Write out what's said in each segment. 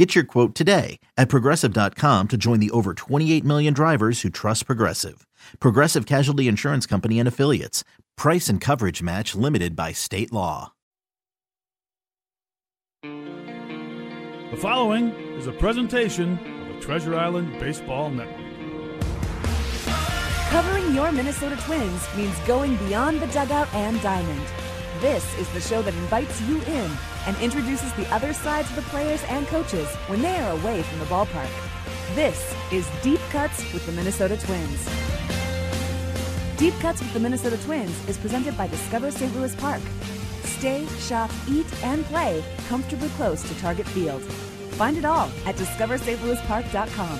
Get your quote today at progressive.com to join the over 28 million drivers who trust Progressive. Progressive Casualty Insurance Company and Affiliates. Price and coverage match limited by state law. The following is a presentation of the Treasure Island Baseball Network. Covering your Minnesota Twins means going beyond the dugout and diamond. This is the show that invites you in and introduces the other side to the players and coaches when they are away from the ballpark. This is Deep Cuts with the Minnesota Twins. Deep Cuts with the Minnesota Twins is presented by Discover St. Louis Park. Stay, shop, eat, and play comfortably close to Target Field. Find it all at discoverstlouispark.com.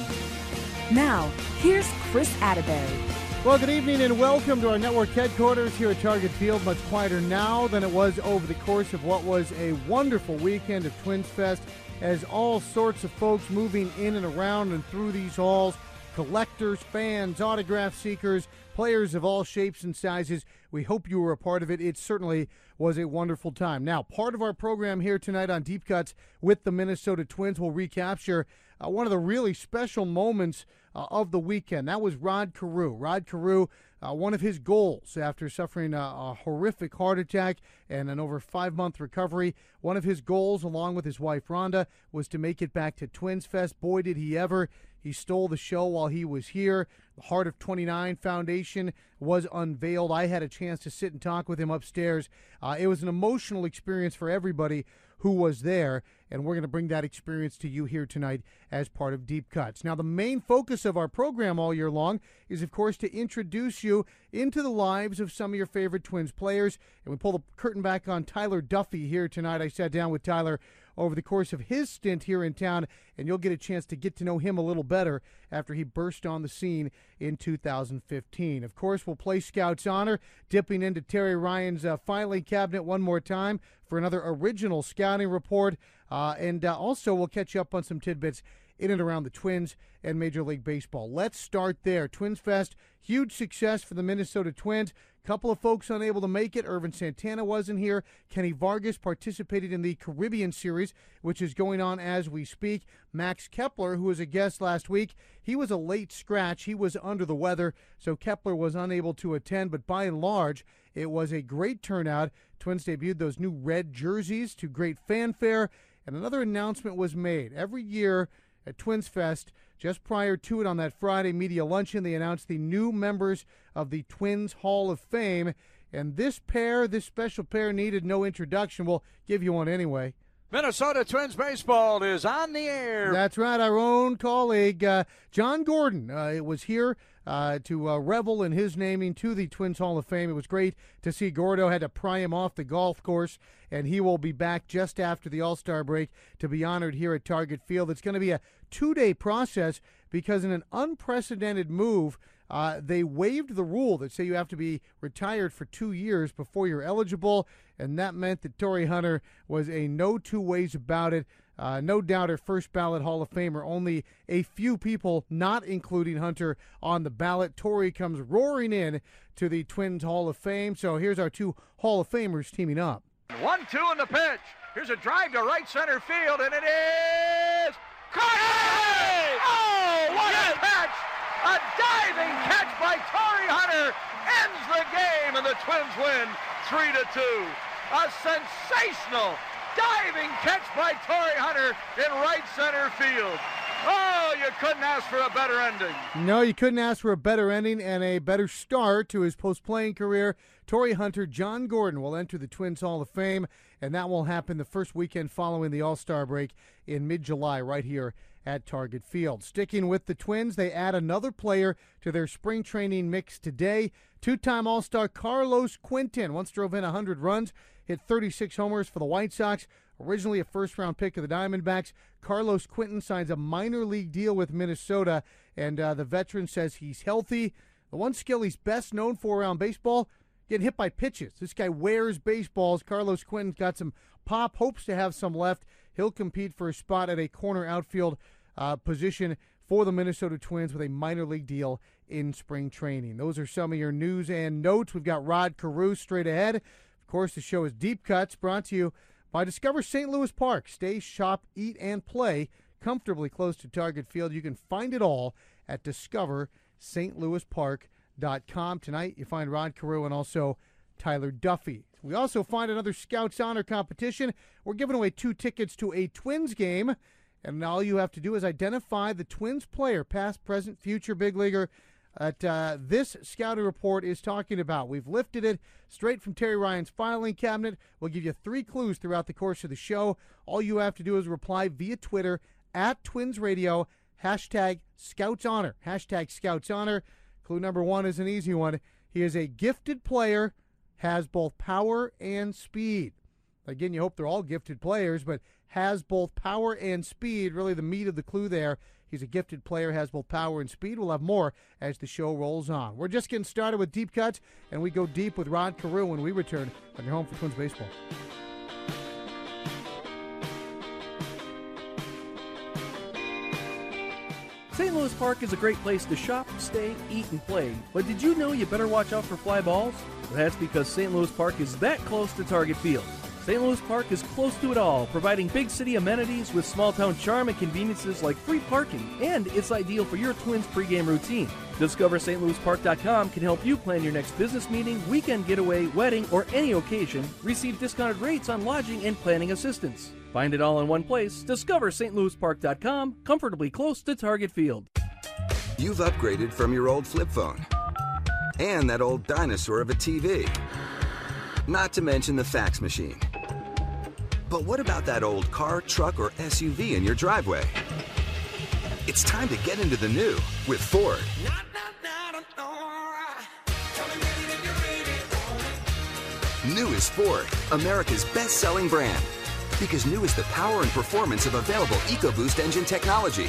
Now, here's Chris Atterbury. Well, good evening and welcome to our network headquarters here at Target Field. Much quieter now than it was over the course of what was a wonderful weekend of Twins Fest, as all sorts of folks moving in and around and through these halls collectors, fans, autograph seekers, players of all shapes and sizes. We hope you were a part of it. It certainly was a wonderful time. Now, part of our program here tonight on Deep Cuts with the Minnesota Twins will recapture uh, one of the really special moments uh, of the weekend. That was Rod Carew. Rod Carew, uh, one of his goals after suffering a, a, horrific heart attack and an over five month recovery, one of his goals, along with his wife Rhonda, was to make it back to Twins Fest. Boy, did he ever! He stole the show while he was here. The Heart of 29 Foundation was unveiled. I had a chance to sit and talk with him upstairs. Uh, it was an emotional experience for everybody who was there, and we're going to bring that experience to you here tonight as part of Deep Cuts. Now, the main focus of our program all year long is, of course, to introduce you into the lives of some of your favorite Twins players. And we pull the curtain back on Tyler Duffey here tonight. I sat down with Tyler over the course of his stint here in town, and you'll get a chance to get to know him a little better after he burst on the scene in 2015. Of course, we'll play Scout's Honor, dipping into Terry Ryan's uh, filing cabinet one more time for another original scouting report, uh, and uh, also we'll catch up on some tidbits in and around the Twins and Major League Baseball. Let's start there. Twins Fest, huge success for the Minnesota Twins. Couple of folks unable to make it. Ervin Santana wasn't here. Kenny Vargas participated in the Caribbean Series, which is going on as we speak. Max Kepler, who was a guest last week, he was a late scratch. He was under the weather, so Kepler was unable to attend. But by and large, it was a great turnout. Twins debuted those new red jerseys to great fanfare, and another announcement was made. Every year, at Twins Fest. Just prior to it on that Friday media luncheon, they announced the new members of the Twins Hall of Fame. And this pair, this special pair, needed no introduction. We'll give you one anyway. Minnesota Twins baseball is on the air. That's right. Our own colleague, uh, John Gordon, uh, was here uh, to uh, revel in his naming to the Twins Hall of Fame. It was great to see Gordo had to pry him off the golf course, and he will be back just after the All Star break to be honored here at Target Field. It's going to be a two day process because, in an unprecedented move, uh, they waived the rule that say you have to be retired for two years before you're eligible, and that meant that Torii Hunter was a no two ways about it. Uh, no doubt her first ballot Hall of Famer. Only a few people, not including Hunter, on the ballot. Torii comes roaring in to the Twins Hall of Fame. So here's our two Hall of Famers teaming up. One, two in the pitch. Here's a drive to right center field, and it is caught! Oh, what yes. a catch! A diving catch by Torii Hunter ends the game, and the Twins win three to two. A sensational diving catch by Torii Hunter in right center field. Oh, you couldn't ask for a better ending. No, you couldn't ask for a better ending and a better start to his post playing career. Torii Hunter, John Gordon will enter the Twins Hall of Fame, and that will happen the first weekend following the All Star break in mid July, right here at Target Field. Sticking with the Twins, they add another player to their spring training mix today. Two time All Star Carlos Quentin once drove in 100 runs hit 36 homers for the White Sox. Originally a first round pick of the Diamondbacks, Carlos Quentin signs a minor league deal with Minnesota, and uh, the veteran says he's healthy. The one skill he's best known for around baseball getting hit by pitches. This guy wears baseballs. Carlos Quentin's got some pop, hopes to have some left. He'll compete for a spot at a corner outfield uh, position for the Minnesota Twins with a minor league deal in spring training. Those are some of your news and notes. We've got Rod Carew straight ahead. Course, the show is Deep Cuts, brought to you by Discover St. Louis Park. Stay, shop, eat, and play comfortably close to Target Field. You can find it all at discoverstlouispark.com. Tonight, you find Rod Carew and also Tyler Duffey. We also find another Scouts Honor competition. We're giving away two tickets to a Twins game. And all you have to do is identify the Twins player, past, present, future big leaguer that uh, this scouting report is talking about. We've lifted it straight from Terry Ryan's filing cabinet. We'll give you three clues throughout the course of the show. All you have to do is reply via Twitter at Twins Radio, hashtag Scouts Honor, hashtag Scouts Honor. Clue number one is an easy one. He is a gifted player, has both power and speed. Again, you hope they're all gifted players, but has both power and speed. Really, the meat of the clue there. He's a gifted player, has both power and speed. We'll have more as the show rolls on. We're just getting started with Deep Cuts, and we go deep with Rod Carew when we return on your home for Twins Baseball. St. Louis Park is a great place to shop, stay, eat, and play. But did you know you better watch out for fly balls? Well, that's because St. Louis Park is that close to Target Field. St. Louis Park is close to it all, providing big city amenities with small town charm and conveniences like free parking, and it's ideal for your Twins pregame routine. DiscoverStLouisPark.com can help you plan your next business meeting, weekend getaway, wedding, or any occasion. Receive discounted rates on lodging and planning assistance. Find it all in one place. DiscoverStLouisPark.com, comfortably close to Target Field. You've upgraded from your old flip phone and that old dinosaur of a TV. Not to mention the fax machine. But what about that old car, truck, or SUV in your driveway? It's time to get into the new with Ford. New is Ford, America's best selling brand. Because new is the power and performance of available EcoBoost engine technology.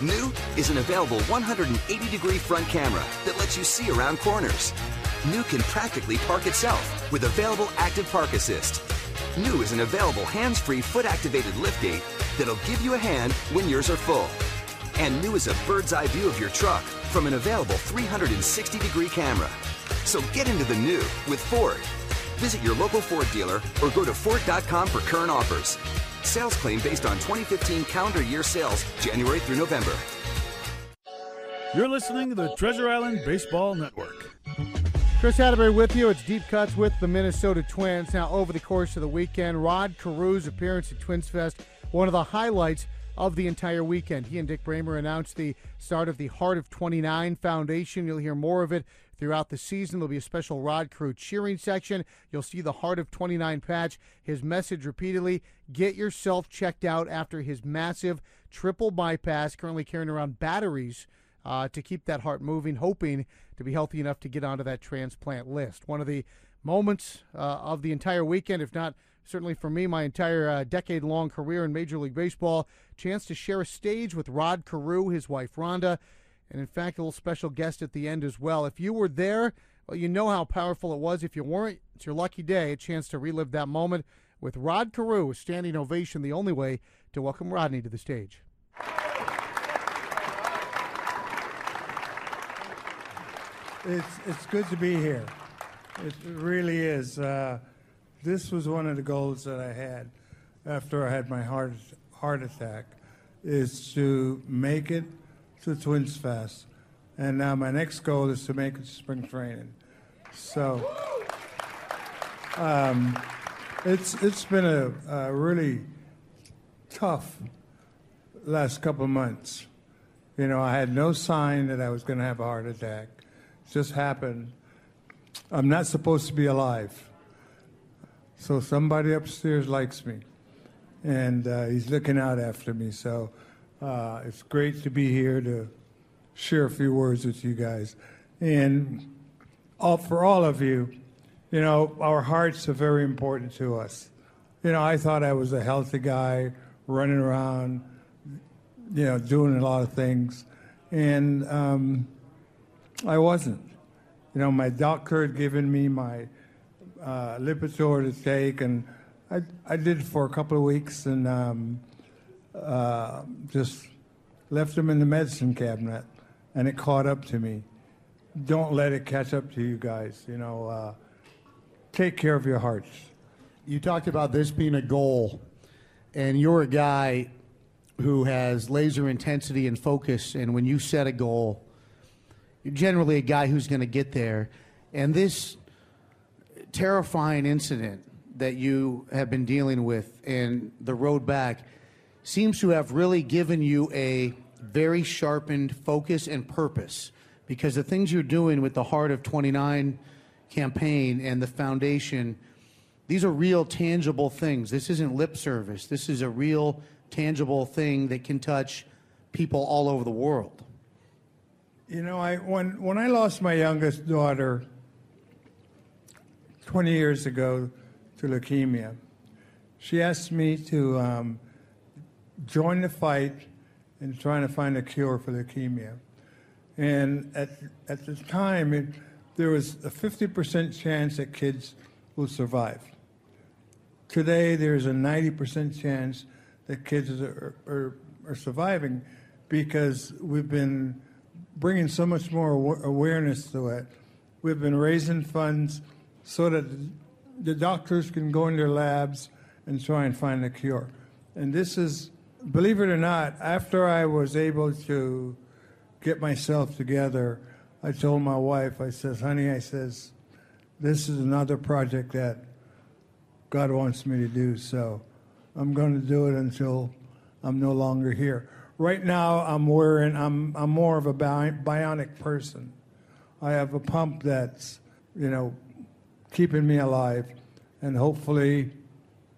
New is an available 180 degree front camera that lets you see around corners. New can practically park itself with available active park assist. New is an available hands-free foot-activated liftgate that'll give you a hand when yours are full. And new is a bird's eye view of your truck from an available 360-degree camera. So get into the new with Ford. Visit your local Ford dealer or go to Ford.com for current offers. Sales claim based on 2015 calendar year sales, January through November. You're listening to the Treasure Island Baseball Network. Chris Atterbury with you. It's Deep Cuts with the Minnesota Twins. Now, over the course of the weekend, Rod Carew's appearance at Twins Fest, one of the highlights of the entire weekend. He and Dick Bremer announced the start of the Heart of 29 Foundation. You'll hear more of it throughout the season. There'll be a special Rod Carew cheering section. You'll see the Heart of 29 patch. His message repeatedly get yourself checked out after his massive triple bypass, currently carrying around batteries uh, to keep that heart moving, hoping to be healthy enough to get onto that transplant list. One of the moments uh, of the entire weekend, if not certainly for me, my entire uh, decade long career in Major League Baseball, chance to share a stage with Rod Carew, his wife Rhonda, and in fact, a little special guest at the end as well. If you were there, well, you know how powerful it was. If you weren't, it's your lucky day, a chance to relive that moment with Rod Carew, standing ovation, the only way to welcome Rodney to the stage. It's it's good to be here. It really is. Uh, this was one of the goals that I had after I had my heart heart attack, is to make it to Twins Fest, and now my next goal is to make it to spring training. So um, it's it's been a, a really tough last couple months. You know, I had no sign that I was going to have a heart attack just happened. I'm not supposed to be alive. So somebody upstairs likes me, and uh, he's looking out after me. So uh, it's great to be here to share a few words with you guys. And all, for all of you, you know, our hearts are very important to us. You know, I thought I was a healthy guy running around, you know, doing a lot of things. And, um, I wasn't. You know, my doctor had given me my uh, Lipitor to take, and I, I did it for a couple of weeks and um, uh, just left them in the medicine cabinet, and it caught up to me. Don't let it catch up to you guys. You know, uh, take care of your hearts. You talked about this being a goal, and you're a guy who has laser intensity and focus, and when you set a goal, generally a guy who's going to get there. And this terrifying incident that you have been dealing with and the road back seems to have really given you a very sharpened focus and purpose because the things you're doing with the Heart of 29 campaign and the foundation, these are real tangible things. This isn't lip service. This is a real tangible thing that can touch people all over the world. You know, I when when I lost my youngest daughter 20 years ago to leukemia, she asked me to um, join the fight in trying to find a cure for leukemia. And at at the time, it, there was a 50% chance that kids will survive. Today, there's a 90% chance that kids are, are, are surviving because we've been bringing so much more awareness to it. We've been raising funds so that the doctors can go in their labs and try and find a cure. And this is, believe it or not, after I was able to get myself together, I told my wife, I says, honey, I says, this is another project that God wants me to do, so I'm going to do it until I'm no longer here. Right now, I'm wearing, I'm, I'm more of a bionic person. I have a pump that's, you know, keeping me alive. And hopefully,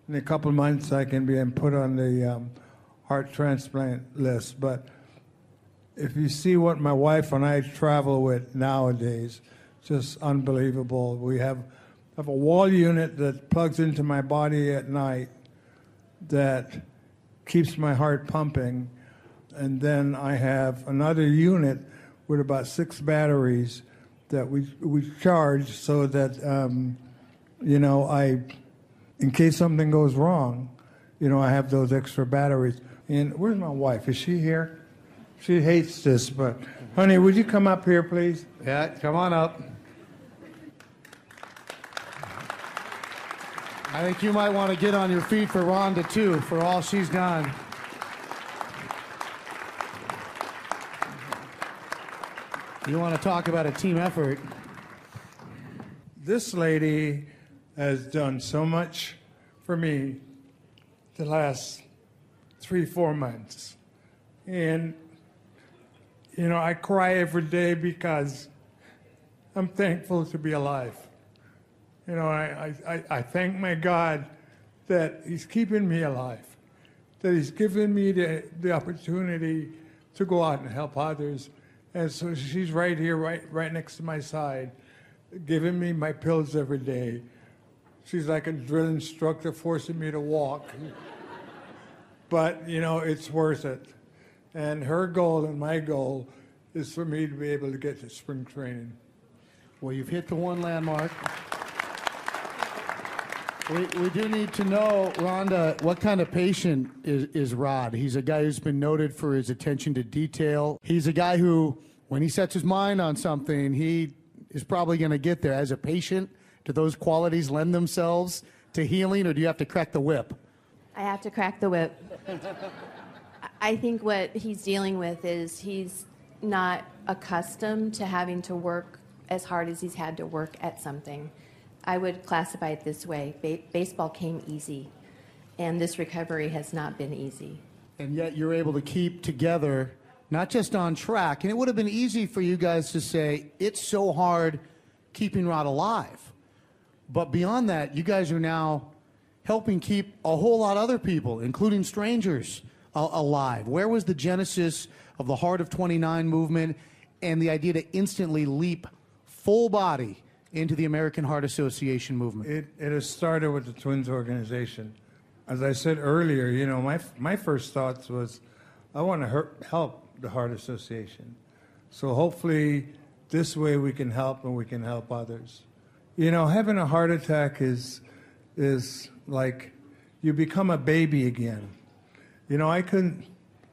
in a couple months, I can be put on the um, heart transplant list. But if you see what my wife and I travel with nowadays, just unbelievable. We have, have a wall unit that plugs into my body at night that keeps my heart pumping and then I have another unit with about six batteries that we we charge so that um, you know I, in case something goes wrong, you know I have those extra batteries. And where's my wife? Is she here? She hates this, but honey, would you come up here, please? Yeah, come on up. I think you might want to get on your feet for Rhonda too, for all she's done. You want to talk about a team effort? This lady has done so much for me the last three, four months. And, you know, I cry every day because I'm thankful to be alive. You know, I, I, I thank my God that He's keeping me alive, that He's given me the, the opportunity to go out and help others and so she's right here, right, right next to my side, giving me my pills every day. She's like a drill instructor forcing me to walk. but, you know, it's worth it. And her goal and my goal is for me to be able to get to spring training. Well, you've hit the one landmark. We, we do need to know, Rhonda, what kind of patient is, is Rod? He's a guy who's been noted for his attention to detail. He's a guy who, when he sets his mind on something, he is probably going to get there. As a patient, do those qualities lend themselves to healing, or do you have to crack the whip? I have to crack the whip. I think what he's dealing with is he's not accustomed to having to work as hard as he's had to work at something. I would classify it this way ba- baseball came easy, and this recovery has not been easy. And yet you're able to keep together, not just on track. And it would have been easy for you guys to say, it's so hard keeping Rod alive. But beyond that, you guys are now helping keep a whole lot of other people, including strangers, uh, alive. Where was the genesis of the Heart of 29 movement and the idea to instantly leap full body into the American Heart Association movement? It, it has started with the Twins organization. As I said earlier, you know, my, my first thoughts was I want to help the Heart Association. So hopefully this way we can help and we can help others. You know, having a heart attack is is like you become a baby again. You know, I couldn't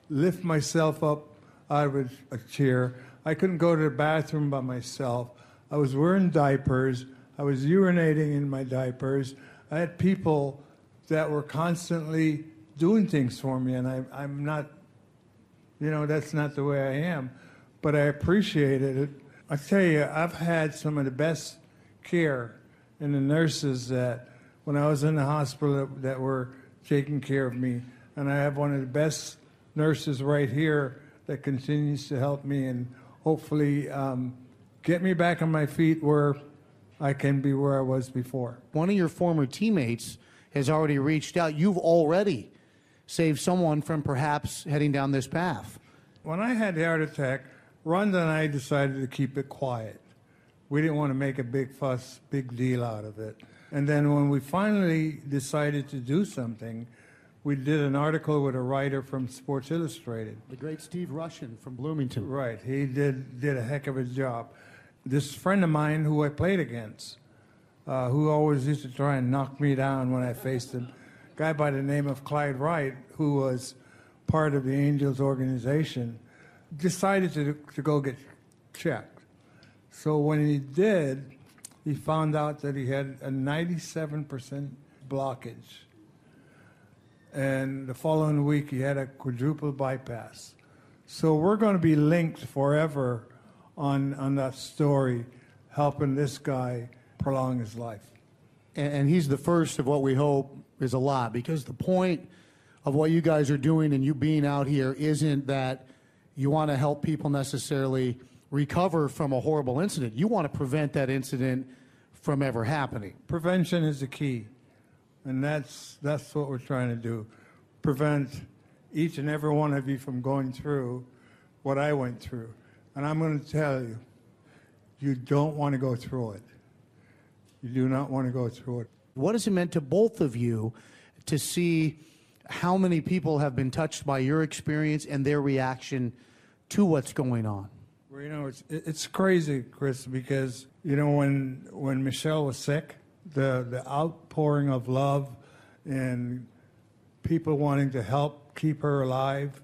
lift myself up out of a, a chair. I couldn't go to the bathroom by myself. I was wearing diapers. I was urinating in my diapers. I had people that were constantly doing things for me, and I, I'm not, you know, that's not the way I am. But I appreciated it. I tell you, I've had some of the best care in the nurses that, when I was in the hospital, that, that were taking care of me. And I have one of the best nurses right here that continues to help me and hopefully um, get me back on my feet where I can be where I was before. One of your former teammates has already reached out. You've already saved someone from perhaps heading down this path. When I had the heart attack, Rhonda and I decided to keep it quiet. We didn't want to make a big fuss, big deal out of it. And then when we finally decided to do something, we did an article with a writer from Sports Illustrated. The great Steve Rushin from Bloomington. Right. He did, did a heck of a job. This friend of mine who I played against, uh, who always used to try and knock me down when I faced him, guy by the name of Clyde Wright, who was part of the Angels organization, decided to, to go get checked. So when he did, he found out that he had a 97% blockage. And the following week, he had a quadruple bypass. So we're going to be linked forever on, on that story, helping this guy prolong his life. And, and he's the first of what we hope is a lot because the point of what you guys are doing and you being out here isn't that you want to help people necessarily recover from a horrible incident. You want to prevent that incident from ever happening. Prevention is the key, and that's that's what we're trying to do. Prevent each and every one of you from going through what I went through. And I'm going to tell you, you don't want to go through it. You do not want to go through it. What has it meant to both of you to see how many people have been touched by your experience and their reaction to what's going on? Well, you know, it's it's crazy, Chris, because you know when when Michelle was sick, the the outpouring of love and people wanting to help keep her alive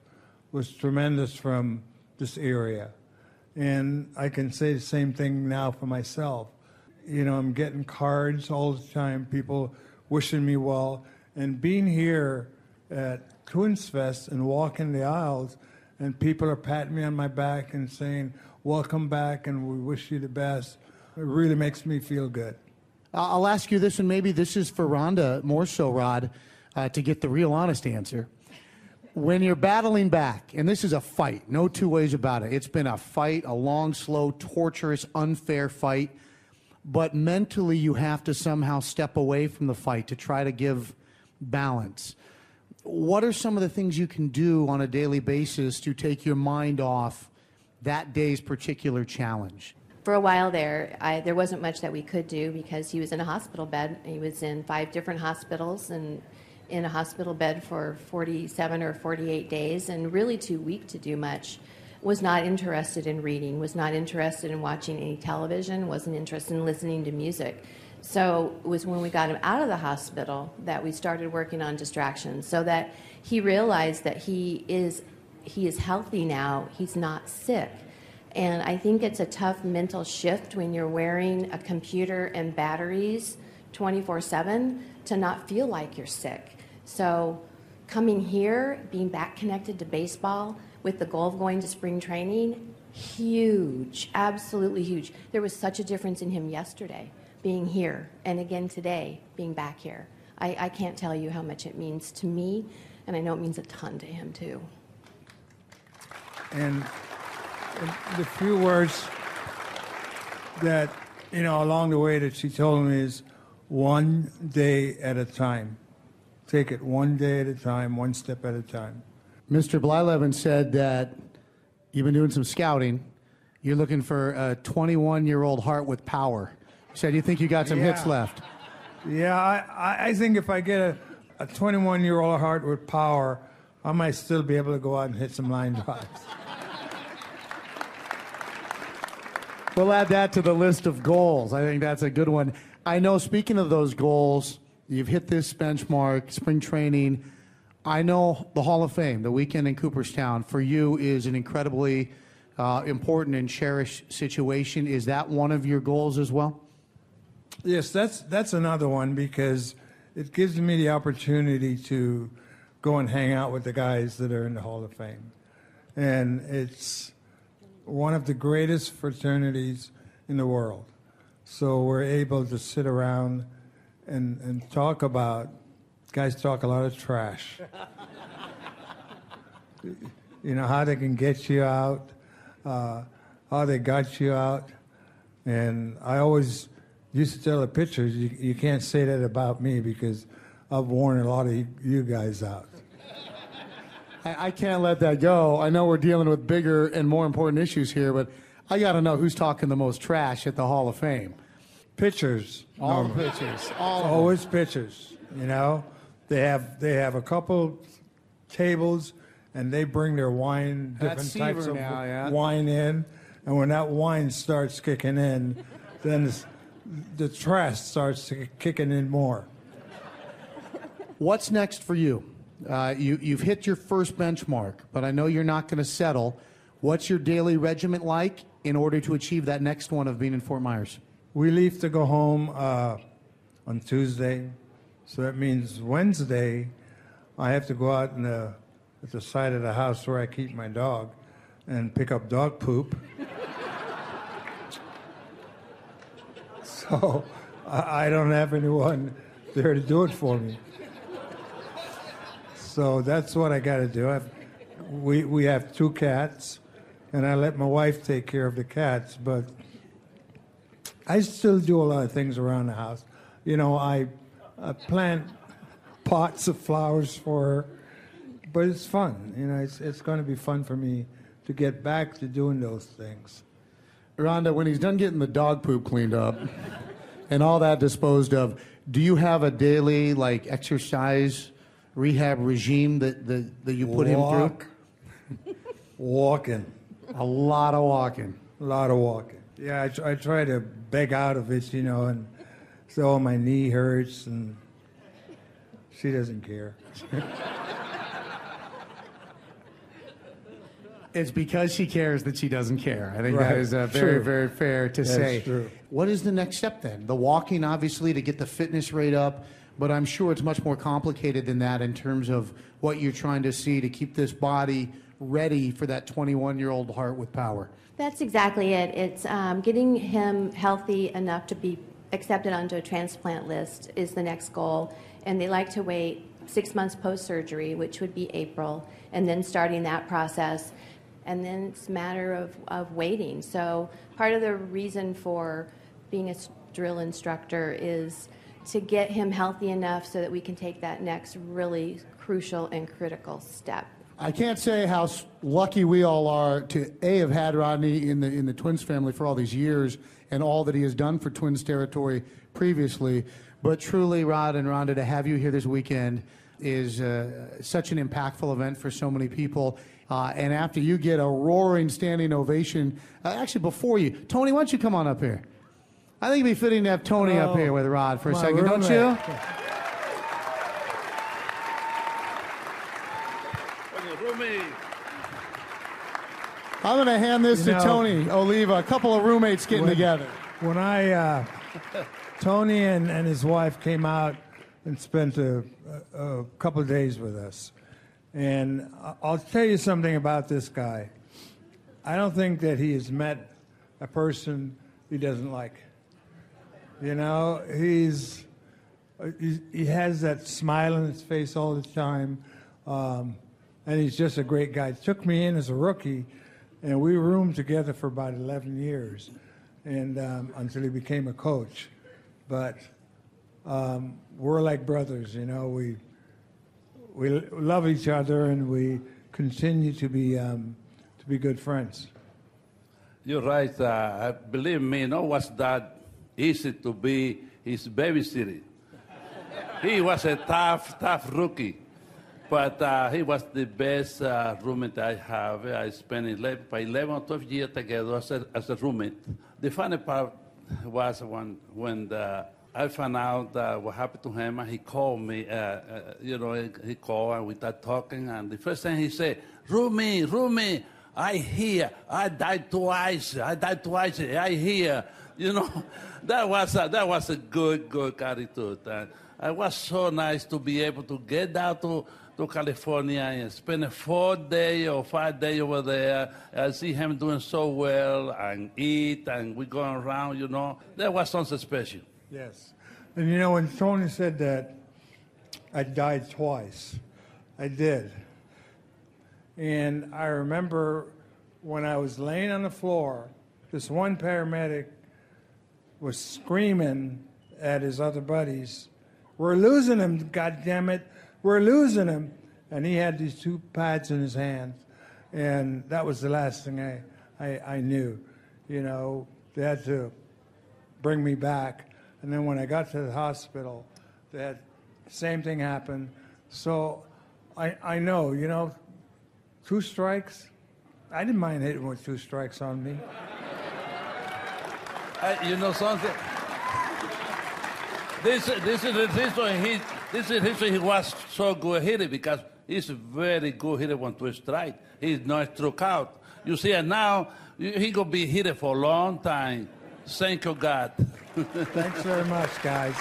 was tremendous from this area. And I can say the same thing now for myself. You know, I'm getting cards all the time, people wishing me well. And being here at Twins Fest and walking the aisles, and people are patting me on my back and saying, Welcome back, and we wish you the best. It really makes me feel good. I'll ask you this, and maybe this is for Rhonda more so, Rod, uh, to get the real honest answer when you're battling back, and this is a fight, no two ways about it. It's been a fight, a long, slow, torturous, unfair fight. But mentally, you have to somehow step away from the fight to try to give balance. What are some of the things you can do on a daily basis to take your mind off that day's particular challenge? For a while there, I, there wasn't much that we could do because he was in a hospital bed. He was in five different hospitals and in a hospital bed for 47 or 48 days and really too weak to do much. Was not interested in reading, was not interested in watching any television, wasn't interested in listening to music. So it was when we got him out of the hospital that we started working on distractions so that he realized that he is he is healthy now, he's not sick. And I think it's a tough mental shift when you're wearing a computer and batteries 24 7 to not feel like you're sick. So, coming here, being back connected to baseball with the goal of going to spring training, huge, absolutely huge. There was such a difference in him yesterday being here, and again today being back here. I, I can't tell you how much it means to me, and I know it means a ton to him too. And the few words that, you know, along the way that she told me is one day at a time. Take it one day at a time, one step at a time. Mr. Blyleven said that you've been doing some scouting. You're looking for a 21 year old heart with power. You said you think you got some Yeah. hits left. Yeah, I, I- I think if I get a, a 21 year old heart with power, I might still be able to go out and hit some line drives. We'll add that to the list of goals. I think that's a good one. I know, speaking of those goals, you've hit this benchmark, spring training. I know the Hall of Fame, the weekend in Cooperstown, for you is an incredibly uh, important and cherished situation. Is that one of your goals as well? Yes, that's that's another one because it gives me the opportunity to go and hang out with the guys that are in the Hall of Fame, and it's one of the greatest fraternities in the world. So we're able to sit around and, and talk about, guys talk a lot of trash. you know, how they can get you out, uh, how they got you out. And I always used to tell the pitchers, you, you can't say that about me because I've worn a lot of you guys out. I, I can't let that go. I know we're dealing with bigger and more important issues here, but I got to know who's talking the most trash at the Hall of Fame. Pitchers. All the pitchers. All. Always pitchers. You know, they have they have a couple tables, and they bring their wine, That's different types Seaver of now, yeah. wine in, and when that wine starts kicking in, then it's, the trash starts kicking in more. What's next for you? Uh, you you've hit your first benchmark, but I know you're not going to settle. What's your daily regiment like in order to achieve that next one of being in Fort Myers? We leave to go home uh, on Tuesday, so that means Wednesday I have to go out in the, at the side of the house where I keep my dog and pick up dog poop. so I, I don't have anyone there to do it for me. So that's what I got to do. I've, we, we have two cats, and I let my wife take care of the cats, but I still do a lot of things around the house. You know, I, I plant pots of flowers for her, but it's fun. You know, it's, it's going to be fun for me to get back to doing those things. Rhonda, when he's done getting the dog poop cleaned up and all that disposed of, do you have a daily like exercise rehab regime that, that, that you put Walk. him through? Walking. A lot of walking. A lot of walking. Yeah, I, tr- I try to beg out of it, you know, and so my knee hurts, and she doesn't care. It's because she cares that she doesn't care. I think that Right. is uh, very, True. very fair to That's say. true. What is the next step then? The walking, obviously, to get the fitness rate up, but I'm sure it's much more complicated than that in terms of what you're trying to see to keep this body ready for that 21 year old heart with power. That's exactly it. It's um, getting him healthy enough to be accepted onto a transplant list is the next goal. And they like to wait six months post surgery, which would be April, and then starting that process. And then it's a matter of, of waiting. So part of the reason for being a drill instructor is to get him healthy enough so that we can take that next really crucial and critical step. I can't say how lucky we all are to a have had Rodney in the in the Twins family for all these years and all that he has done for Twins territory previously. But truly, Rod and Rhonda, to have you here this weekend is uh, such an impactful event for so many people. Uh, and after you get a roaring standing ovation, uh, actually before you, Tony, why don't you come on up here? I think it'd be fitting to have Tony up Oh, here with Rod for a my second, don't you? roommate. I'm going to hand this You to know- Tony Oliva, a couple of roommates getting When- together. When I, uh, Tony and, and his wife came out and spent a, a, couple of days with us. And I'll tell you something about this guy. I don't think that he has met a person he doesn't like. You know, he's, uh, he's he has that smile on his face all the time, um, and he's just a great guy. Took me in as a rookie, and we roomed together for about 11 years, and um, until he became a coach. But um, we're like brothers, you know. We we love each other, and we continue to be um, to be good friends. You're right. Uh, believe me, no was that easy to be his babysitter. he was a tough, tough rookie, but uh, he was the best uh, roommate I have. I spent 11, by 11 or 12 years together as a, as a roommate. the funny part was when, when the, I found out uh, what happened to him, and he called me. Uh, uh, you know, he, called and we started talking. And the first thing he said, "Rumi, Rumi, I hear. I died twice. I died twice. I hear." You know, that was a, that was a good good attitude. And it was so nice to be able to get down to to California and spend a four day or five day over there. I see him doing so well and eat and we going around, you know. That was something special. Yes. And you know, when Tony said that I died twice, I did. And I remember when I was laying on the floor, this one paramedic was screaming at his other buddies, We're losing him, God damn it. We're losing him. And he had these two pads in his hands. And that was the last thing I, I, I knew. You know, they had to bring me back. And then when I got to the hospital, that same thing happened. So I, I know, you know, two strikes, I didn't mind hitting with two strikes on me. Uh, you know something? This, this is the reason he, this is reason he was so good hitter because he's a very good hitter when to strike. He's not struck out. You see, and now he gonna be hitter for a long time. Thank you, God. Thanks very much, guys.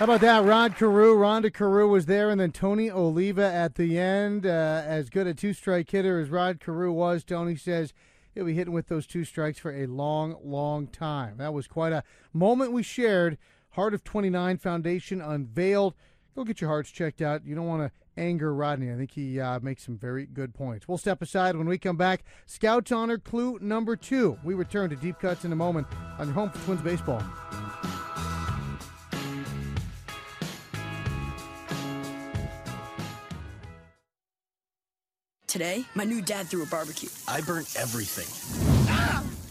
How about that? Rod Carew, Rhonda Carew was there, and then Tony Oliva at the end. Uh, as good a two strike hitter as Rod Carew was, Tony says he'll be hitting with those two strikes for a long, long time. That was quite a moment we shared. Heart of 29 Foundation unveiled. Go get your hearts checked out. You don't want to anger Rodney. I think he uh, makes some very good points. We'll step aside when we come back. Scouts Honor clue number two. We return to Deep Cuts in a moment on your home for Twins Baseball. Today, my new dad threw a barbecue. I burnt everything.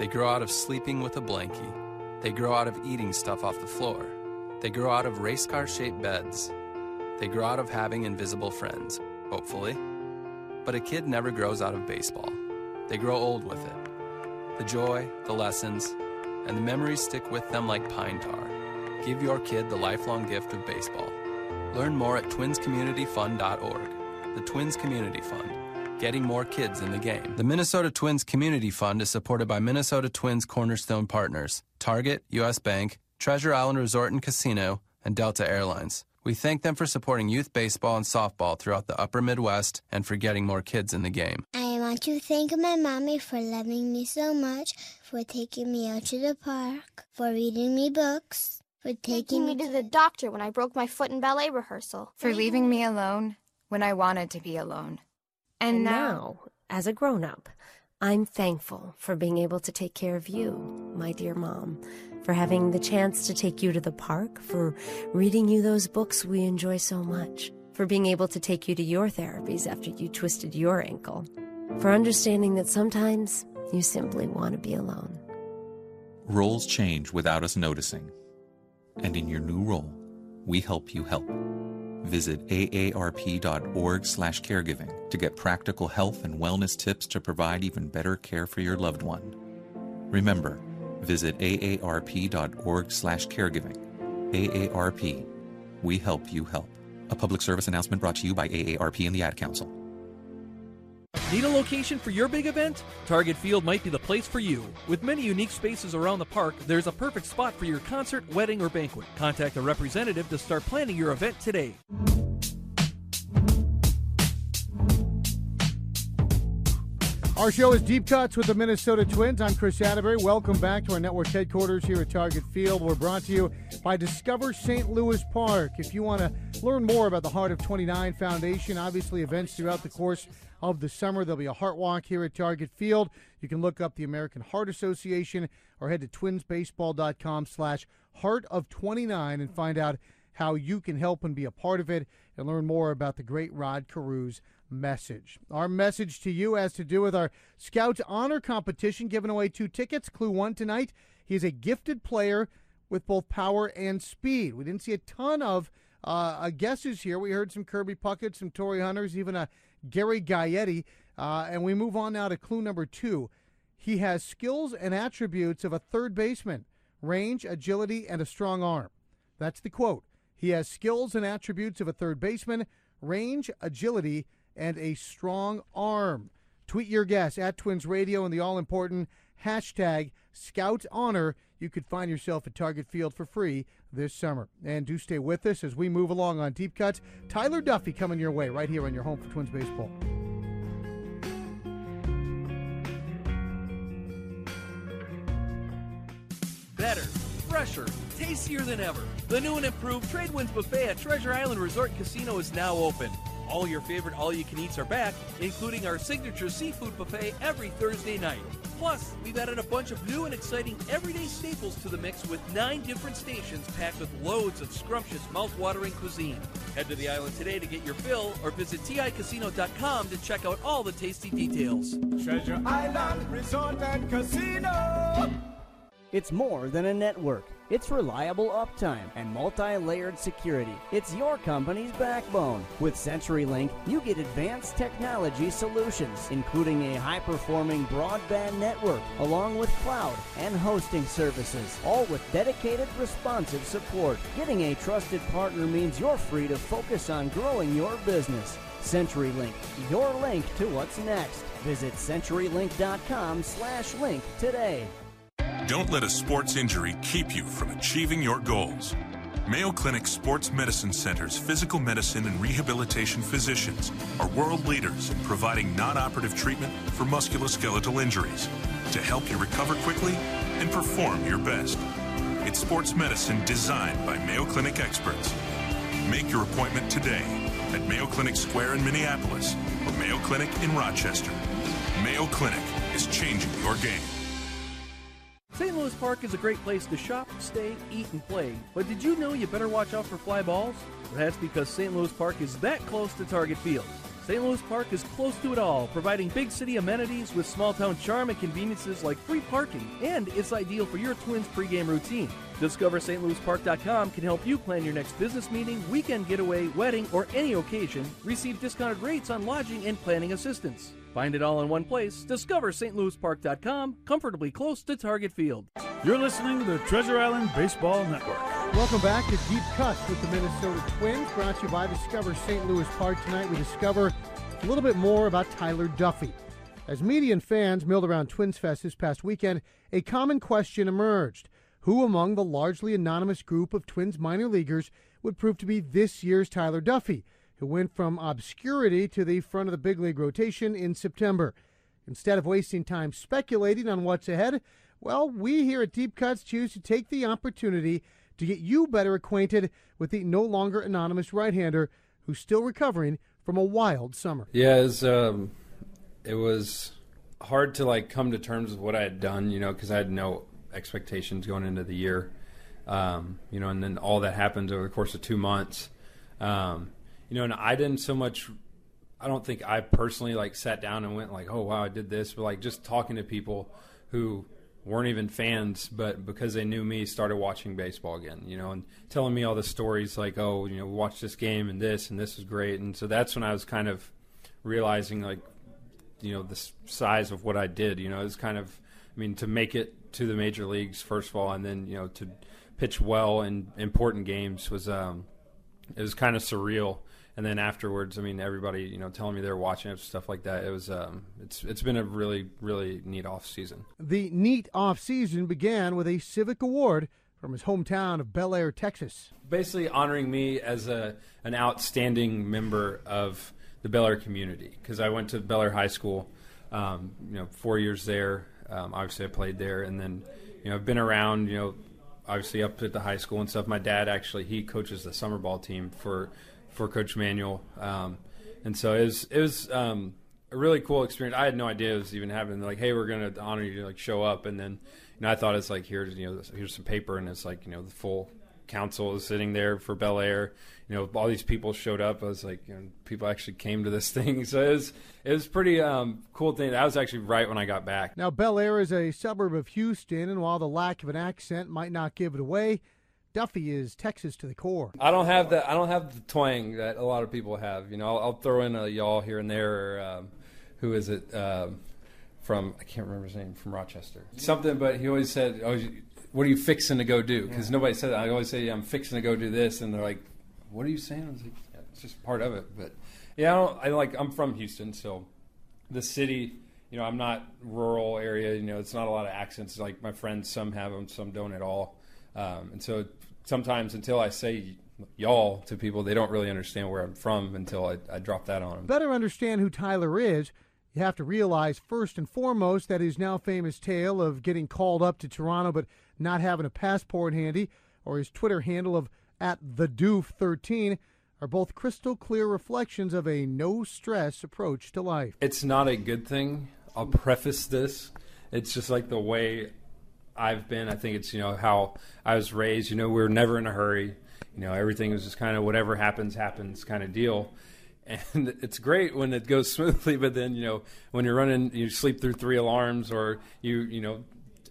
They grow out of sleeping with a blankie. They grow out of eating stuff off the floor. They grow out of race car shaped beds. They grow out of having invisible friends, hopefully. But a kid never grows out of baseball. They grow old with it. The joy, the lessons, and the memories stick with them like pine tar. Give your kid the lifelong gift of baseball. Learn more at twinscommunityfund.org. The Twins Community Fund getting more kids in the game. The Minnesota Twins Community Fund is supported by Minnesota Twins Cornerstone Partners, Target, U.S. Bank, Treasure Island Resort and Casino, and Delta Airlines. We thank them for supporting youth baseball and softball throughout the upper Midwest and for getting more kids in the game. I want to thank my mommy for loving me so much, for taking me out to the park, for reading me books, for taking, taking me to the doctor when I broke my foot in ballet rehearsal, for leaving me alone when I wanted to be alone. And, and now, as a grown up, I'm thankful for being able to take care of you, my dear mom, for having the chance to take you to the park, for reading you those books we enjoy so much, for being able to take you to your therapies after you twisted your ankle, for understanding that sometimes you simply want to be alone. Roles change without us noticing. And in your new role, we help you help. Visit aarp.org/caregiving to get practical health and wellness tips to provide even better care for your loved one. Remember, visit aarp.org/caregiving. AARP. We help you help. A public service announcement brought to you by AARP and the Ad Council. Need a location for your big event? Target Field might be the place for you. With many unique spaces around the park, there's a perfect spot for your concert, wedding, or banquet. Contact a representative to start planning your event today. Our show is Deep Cuts with the Minnesota Twins. I'm Chris Atterbury. Welcome back to our network headquarters here at Target Field. We're brought to you by Discover St. Louis Park. If you want to learn more about the Heart of 29 Foundation, obviously events throughout the course of the summer, there'll be a heart walk here at Target Field. You can look up the American Heart Association or head to twinsbaseball.com slash heart of 29 and find out how you can help and be a part of it and learn more about the great Rod Carews message. Our message to you has to do with our Scouts Honor competition, giving away two tickets. Clue one tonight. He's a gifted player with both power and speed. We didn't see a ton of uh, guesses here. We heard some Kirby Puckett, some Torii Hunters, even a Gary Gaetti. Uh, and we move on now to clue number two. He has skills and attributes of a third baseman range, agility, and a strong arm. That's the quote. He has skills and attributes of a third baseman, range, agility, and a strong arm. Tweet your guess at Twins Radio and the all important hashtag Scout Honor. You could find yourself at Target Field for free this summer. And do stay with us as we move along on Deep Cuts. Tyler Duffey coming your way right here on your home for Twins Baseball. Better, fresher, tastier than ever. The new and improved Trade Winds Buffet at Treasure Island Resort Casino is now open. All your favorite all you can eats are back, including our signature seafood buffet every Thursday night. Plus, we've added a bunch of new and exciting everyday staples to the mix with nine different stations packed with loads of scrumptious, mouth-watering cuisine. Head to the island today to get your fill or visit TICasino.com to check out all the tasty details. Treasure Island Resort and Casino! It's more than a network. It's reliable uptime and multi-layered security. It's your company's backbone. With CenturyLink, you get advanced technology solutions, including a high-performing broadband network, along with cloud and hosting services, all with dedicated responsive support. Getting a trusted partner means you're free to focus on growing your business. CenturyLink, your link to what's next. Visit CenturyLink.com slash link today. Don't let a sports injury keep you from achieving your goals. Mayo Clinic Sports Medicine Center's physical medicine and rehabilitation physicians are world leaders in providing non operative treatment for musculoskeletal injuries to help you recover quickly and perform your best. It's sports medicine designed by Mayo Clinic experts. Make your appointment today at Mayo Clinic Square in Minneapolis or Mayo Clinic in Rochester. Mayo Clinic is changing your game. St. Louis Park is a great place to shop, stay, eat, and play. But did you know you better watch out for fly balls? Well, that's because St. Louis Park is that close to Target Field. St. Louis Park is close to it all, providing big city amenities with small town charm and conveniences like free parking, and it's ideal for your Twins pregame routine. Discover stlouispark.com can help you plan your next business meeting, weekend getaway, wedding, or any occasion. Receive discounted rates on lodging and planning assistance. Find it all in one place. Discover stlouispark.com, comfortably close to Target Field. You're listening to the Treasure Island Baseball Network. Welcome back to Deep Cuts with the Minnesota Twins, brought to you by Discover St. Louis Park. Tonight we discover a little bit more about Tyler Duffey. As media and fans milled around Twins Fest this past weekend, a common question emerged. Who among the largely anonymous group of Twins minor leaguers would prove to be this year's Tyler Duffey, who went from obscurity to the front of the big league rotation in September? Instead of wasting time speculating on what's ahead, well, we here at Deep Cuts choose to take the opportunity to get you better acquainted with the no longer anonymous right hander who's still recovering from a wild summer. Yeah, it was, um, it was hard to like come to terms with what I had done, you know, because I had no expectations going into the year, um, you know, and then all that happened over the course of two months, um, you know, and I didn't so much. I don't think I personally like sat down and went like, "Oh wow, I did this," but like just talking to people who weren't even fans, but because they knew me, started watching baseball again, you know, and telling me all the stories like, oh, you know, watch this game and this and this is great, and so that's when I was kind of realizing like, you know, the size of what I did. You know, it was kind of, I mean, to make it to the major leagues first of all, and then you know to pitch well in important games was, um, it was kind of surreal and then afterwards, I mean, everybody, you know, telling me they're watching it, stuff like that. It was, um, it's, it's been a really, really neat off season. The neat off season began with a civic award from his hometown of Bellaire, Texas. Basically, honoring me as a an outstanding member of the Bellaire community because I went to Bellaire High School, um, you know, four years there. Um, obviously, I played there, and then, you know, I've been around, you know, obviously up at the high school and stuff. My dad actually he coaches the summer ball team for for Coach Manuel, um, and so it was it was um, a really cool experience. I had no idea it was even happening. Like, hey, we're going to honor you to like show up, and then you know I thought it's like here's you know here's some paper, and it's like you know the full council is sitting there for Bellaire. You know, all these people showed up. I was like, you know, people actually came to this thing. So it was it was pretty um, cool thing. That was actually right when I got back. Now, Bellaire is a suburb of Houston, and while the lack of an accent might not give it away, Duffey is Texas to the core. I don't have that. I don't have the twang that a lot of people have. You know, I'll, I'll throw in a y'all here and there. Or, um, who is it? Um, from I can't remember his name from Rochester. Something, but he always said, "Oh, what are you fixing to go do?" Because yeah. nobody said that. I always say, "I'm fixing to go do this," and they're like, "What are you saying?" I was like, yeah, "It's just part of it." But yeah, I don't. I like. I'm from Houston, so the city. You know, I'm not rural area. You know, it's not a lot of accents. Like my friends, some have them, some don't at all. Um, and so sometimes until I say y'all to people, they don't really understand where I'm from until I, I drop that on them. Better understand who Tyler is you have to realize first and foremost that his now famous tale of getting called up to Toronto but not having a passport handy, or his Twitter handle of at the Doof13, are both crystal clear reflections of a no stress approach to life. It's not a good thing. I'll preface this. It's just like the way I've been. I think it's, you know, how I was raised. You know, we are never in a hurry. You know, everything was just kind of whatever happens, happens kind of deal and it's great when it goes smoothly. But then you know when you're running, you sleep through three alarms, or you you know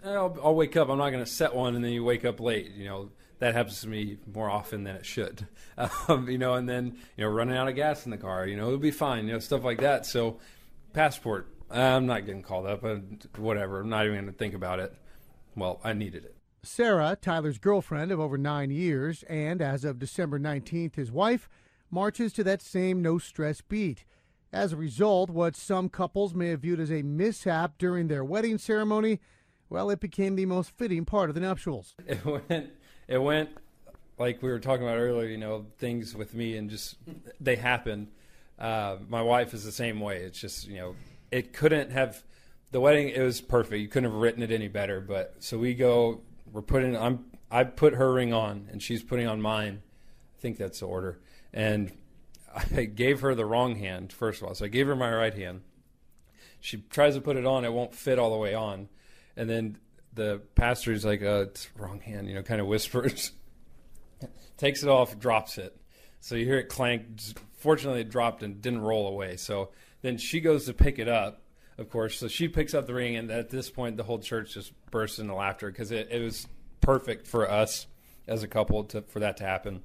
I'll, I'll wake up. I'm not going to set one, and then you wake up late. You know that happens to me more often than it should. Um, you know, and then you know running out of gas in the car. You know it'll be fine. You know stuff like that. So passport. I'm not getting called up. Uh, whatever. I'm not even going to think about it. Well, I needed it. Sarah, Tyler's girlfriend of over nine years, and as of December 19th, his wife, marches to that same no stress beat. As a result, what some couples may have viewed as a mishap during their wedding ceremony, well, it became the most fitting part of the nuptials. It went, it went like we were talking about earlier, you know, things with me and just they happen. Uh, my wife is the same way. It's just, you know, it couldn't have the wedding. It was perfect. You couldn't have written it any better. But so we go. We're putting. I'm. I put her ring on, and she's putting on mine. I think that's the order and I gave her the wrong hand first of all. So I gave her my right hand. She tries to put it on, it won't fit all the way on, and then the pastor's like, uh, "It's wrong hand," you know, kind of whispers, takes it off, drops it. So you hear it clank. Fortunately, it dropped and didn't roll away. So then she goes to pick it up, of course. So she picks up the ring, and at this point, the whole church just bursts into laughter because it, it was perfect for us as a couple to, for that to happen.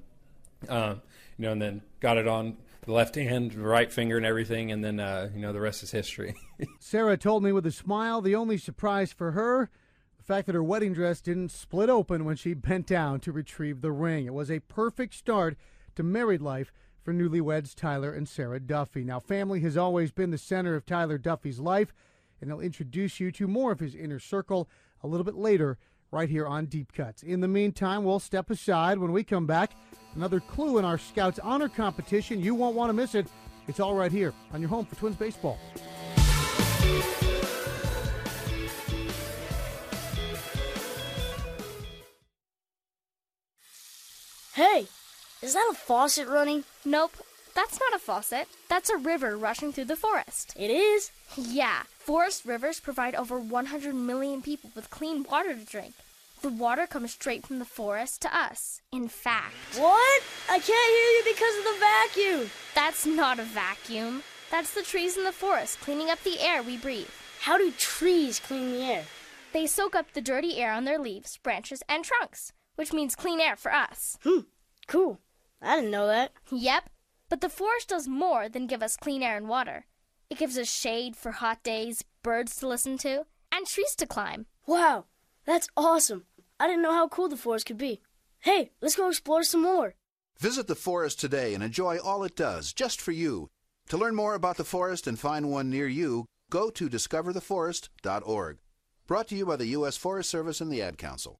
Um, you know, and then got it on the left hand, the right finger, and everything, and then uh, you know the rest is history. Sarah told me with a smile the only surprise for her. The fact that her wedding dress didn't split open when she bent down to retrieve the ring. It was a perfect start to married life for newlyweds Tyler and Sarah Duffey. Now, family has always been the center of Tyler Duffey's life, and he'll introduce you to more of his inner circle a little bit later right here on Deep Cuts. In the meantime, we'll step aside when we come back. Another clue in our Scouts Honor competition. You won't want to miss it. It's all right here on your home for Twins Baseball. Hey, is that a faucet running? Nope, that's not a faucet. That's a river rushing through the forest. It is? Yeah. Forest rivers provide over 100 million people with clean water to drink. The water comes straight from the forest to us. In fact. What? I can't hear you because of the vacuum. That's not a vacuum. That's the trees in the forest cleaning up the air we breathe. How do trees clean the air? They soak up the dirty air on their leaves, branches, and trunks, which means clean air for us. Hmm, cool. I didn't know that. Yep. But the forest does more than give us clean air and water. It gives us shade for hot days, birds to listen to, and trees to climb. Wow, that's awesome. I didn't know how cool the forest could be. Hey, let's go explore some more. Visit the forest today and enjoy all it does just for you. To learn more about the forest and find one near you, go to discovertheforest.org. Brought to you by the U.S. Forest Service and the Ad Council.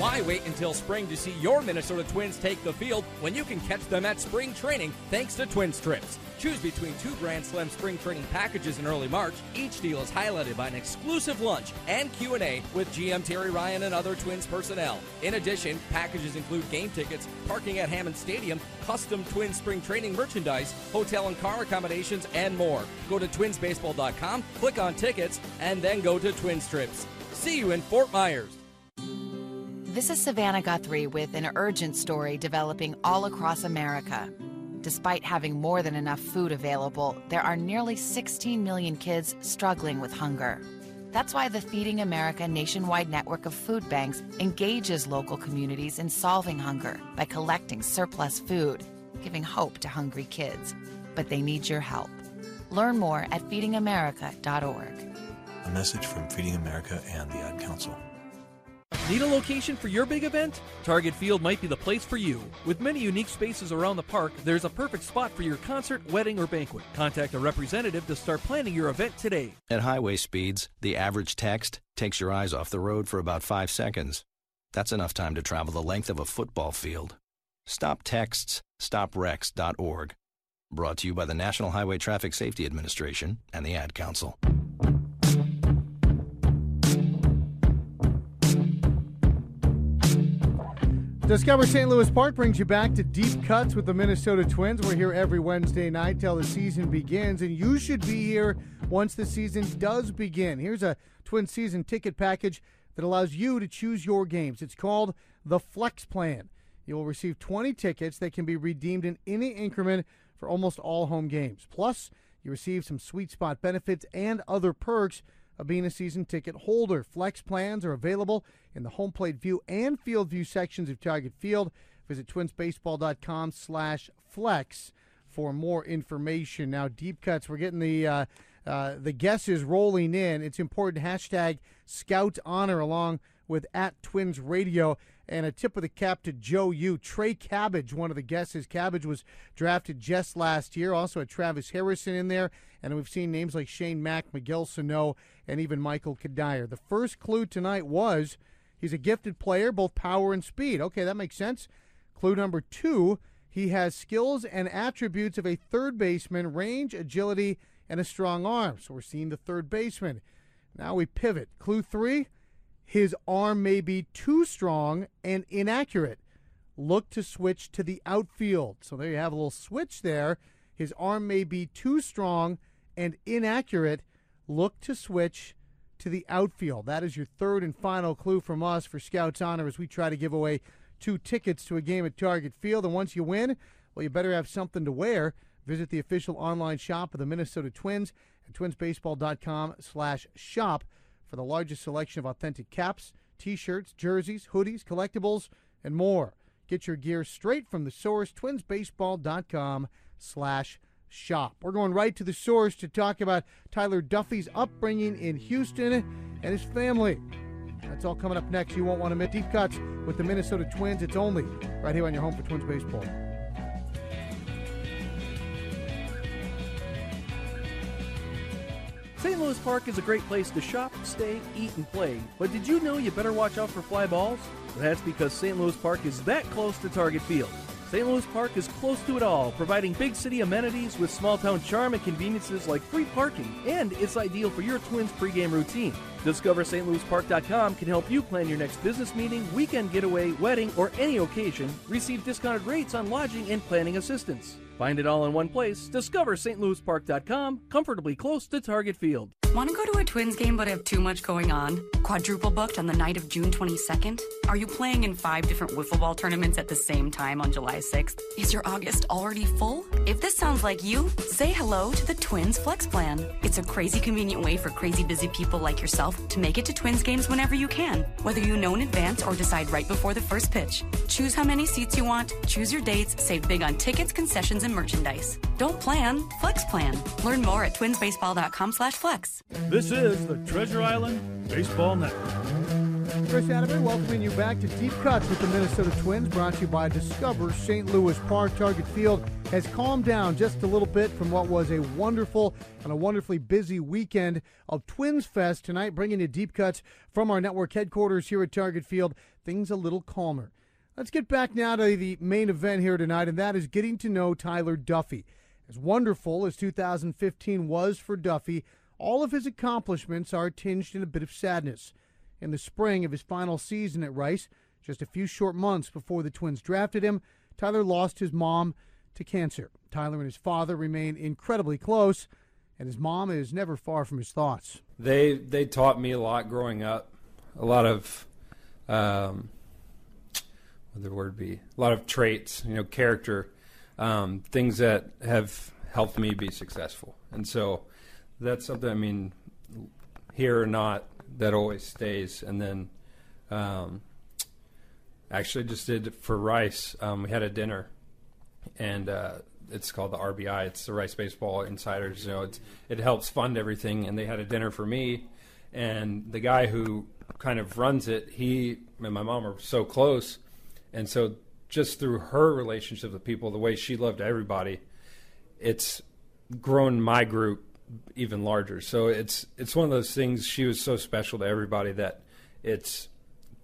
Why wait until spring to see your Minnesota Twins take the field when you can catch them at spring training thanks to Twins Trips? Choose between two Grand Slam spring training packages in early March. Each deal is highlighted by an exclusive lunch and Q&A with GM Terry Ryan and other Twins personnel. In addition, packages include game tickets, parking at Hammond Stadium, custom Twins spring training merchandise, hotel and car accommodations, and more. Go to twinsbaseball.com, click on tickets, and then go to Twins Trips. See you in Fort Myers. This is Savannah Guthrie with an urgent story developing all across America. Despite having more than enough food available, there are nearly 16 million kids struggling with hunger. That's why the Feeding America nationwide network of food banks engages local communities in solving hunger by collecting surplus food, giving hope to hungry kids. But they need your help. Learn more at feedingamerica.org. A message from Feeding America and the Ad Council. Need a location for your big event? Target Field might be the place for you. With many unique spaces around the park, there's a perfect spot for your concert, wedding, or banquet. Contact a representative to start planning your event today. At highway speeds, the average text takes your eyes off the road for about five seconds. That's enough time to travel the length of a football field. Stop texts, stopwrecks.org. Brought to you by the National Highway Traffic Safety Administration and the Ad Council. Discover St. Louis Park brings you back to deep cuts with the Minnesota Twins. We're here every Wednesday night till the season begins, and you should be here once the season does begin. Here's a Twin season ticket package that allows you to choose your games. It's called the Flex Plan. You will receive 20 tickets that can be redeemed in any increment for almost all home games. Plus, you receive some sweet spot benefits and other perks of being a season ticket holder. Flex plans are available in the home plate view and field view sections of Target Field. Visit twinsbaseball.com slash flex for more information. Now, deep cuts, we're getting the uh, uh, the guesses rolling in. It's important. Hashtag Scout Honor along with at Twins Radio. And a tip of the cap to Joe U. Trey Cabbage, one of the guesses. Cabbage was drafted just last year. Also, had Travis Harrison in there. And we've seen names like Shane Mack, Miguel Sano, and even Michael Cuddyer. The first clue tonight was he's a gifted player, both power and speed. Okay, that makes sense. Clue number two he has skills and attributes of a third baseman, range, agility, and a strong arm. So we're seeing the third baseman. Now we pivot. Clue three his arm may be too strong and inaccurate. Look to switch to the outfield. So there you have a little switch there. His arm may be too strong and inaccurate. Look to switch to the outfield. That is your third and final clue from us for Scouts Honor as we try to give away two tickets to a game at Target Field. And once you win, well, you better have something to wear. Visit the official online shop of the Minnesota Twins at twinsbaseball.com slash shop for the largest selection of authentic caps, t-shirts, jerseys, hoodies, collectibles, and more. Get your gear straight from the source, twinsbaseball.com slash shop. We're going right to the source to talk about Tyler Duffey's upbringing in Houston and his family. That's all coming up next. You won't want to miss deep cuts with the Minnesota Twins. It's only right here on your home for Twins Baseball. St. Louis Park is a great place to shop, stay, eat, and play. But did you know you better watch out for fly balls? That's because St. Louis Park is that close to Target Field. St. Louis Park is close to it all, providing big city amenities with small town charm and conveniences like free parking, and it's ideal for your Twins pregame routine. Discover StLouisPark.com can help you plan your next business meeting, weekend getaway, wedding, or any occasion. Receive discounted rates on lodging and planning assistance. Find it all in one place. Discover StLouisPark.com, comfortably close to Target Field. Want to go to a Twins game but have too much going on? Quadruple booked on the night of June 22nd? Are you playing in five different wiffle ball tournaments at the same time on July 6th? Is your August already full? If this sounds like you, say hello to the Twins Flex Plan. It's a crazy convenient way for crazy busy people like yourself to make it to Twins games whenever you can, whether you know in advance or decide right before the first pitch. Choose how many seats you want, choose your dates, save big on tickets, concessions, and merchandise. Don't plan, Flex Plan. Learn more at twinsbaseball.com This is the Treasure Island Baseball Network. Chris Atterbury welcoming you back to Deep Cuts with the Minnesota Twins, brought to you by Discover St. Louis Park. Target Field has calmed down just a little bit from what was a wonderful and a wonderfully busy weekend of Twins Fest tonight, bringing you Deep Cuts from our network headquarters here at Target Field. things a little calmer. Let's get back now to the main event here tonight, and that is getting to know Tyler Duffey. As wonderful as 2015 was for Duffey, all of his accomplishments are tinged in a bit of sadness. In the spring of his final season at Rice, just a few short months before the Twins drafted him, Tyler lost his mom to cancer. Tyler and his father remain incredibly close, and his mom is never far from his thoughts. They they taught me a lot growing up, a lot of, um, what the word be, a lot of traits, you know, character, um, things that have helped me be successful, and so that's something. I mean, here or not, that always stays. And then, um, actually, just did for Rice. Um, we had a dinner, and uh, it's called the RBI. It's the Rice Baseball Insiders. You know, it's, it helps fund everything. And they had a dinner for me, and the guy who kind of runs it, he and my mom are so close, and so just through her relationship with people, the way she loved everybody, it's grown my group even larger. So it's it's one of those things. She was so special to everybody that it's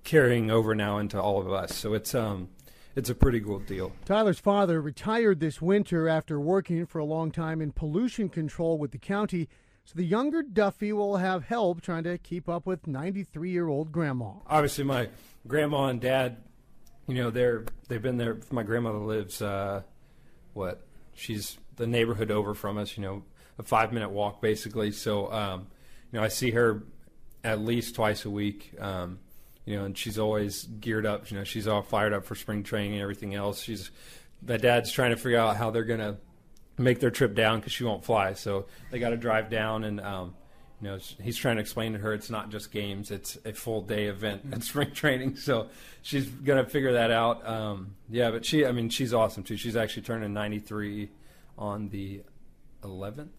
carrying over now into all of us. So it's um it's a pretty cool deal. Tyler's father retired this winter after working for a long time in pollution control with the county. So the younger Duffey will have help trying to keep up with 93 year old grandma. Obviously, my grandma and dad, you know, they're they've been there. My grandmother lives, uh, what? She's the neighborhood over from us. You know, a five minute walk basically. So, um, you know, I see her at least twice a week. Um, you know, and she's always geared up. You know, she's all fired up for spring training and everything else. She's my dad's trying to figure out how they're gonna make their trip down because she won't fly. So they got to drive down, and um, you know, he's trying to explain to her it's not just games; it's a full day event at spring training. So she's gonna figure that out. Um, yeah, but she, I mean, she's awesome too. She's actually turning 93 on the 11th.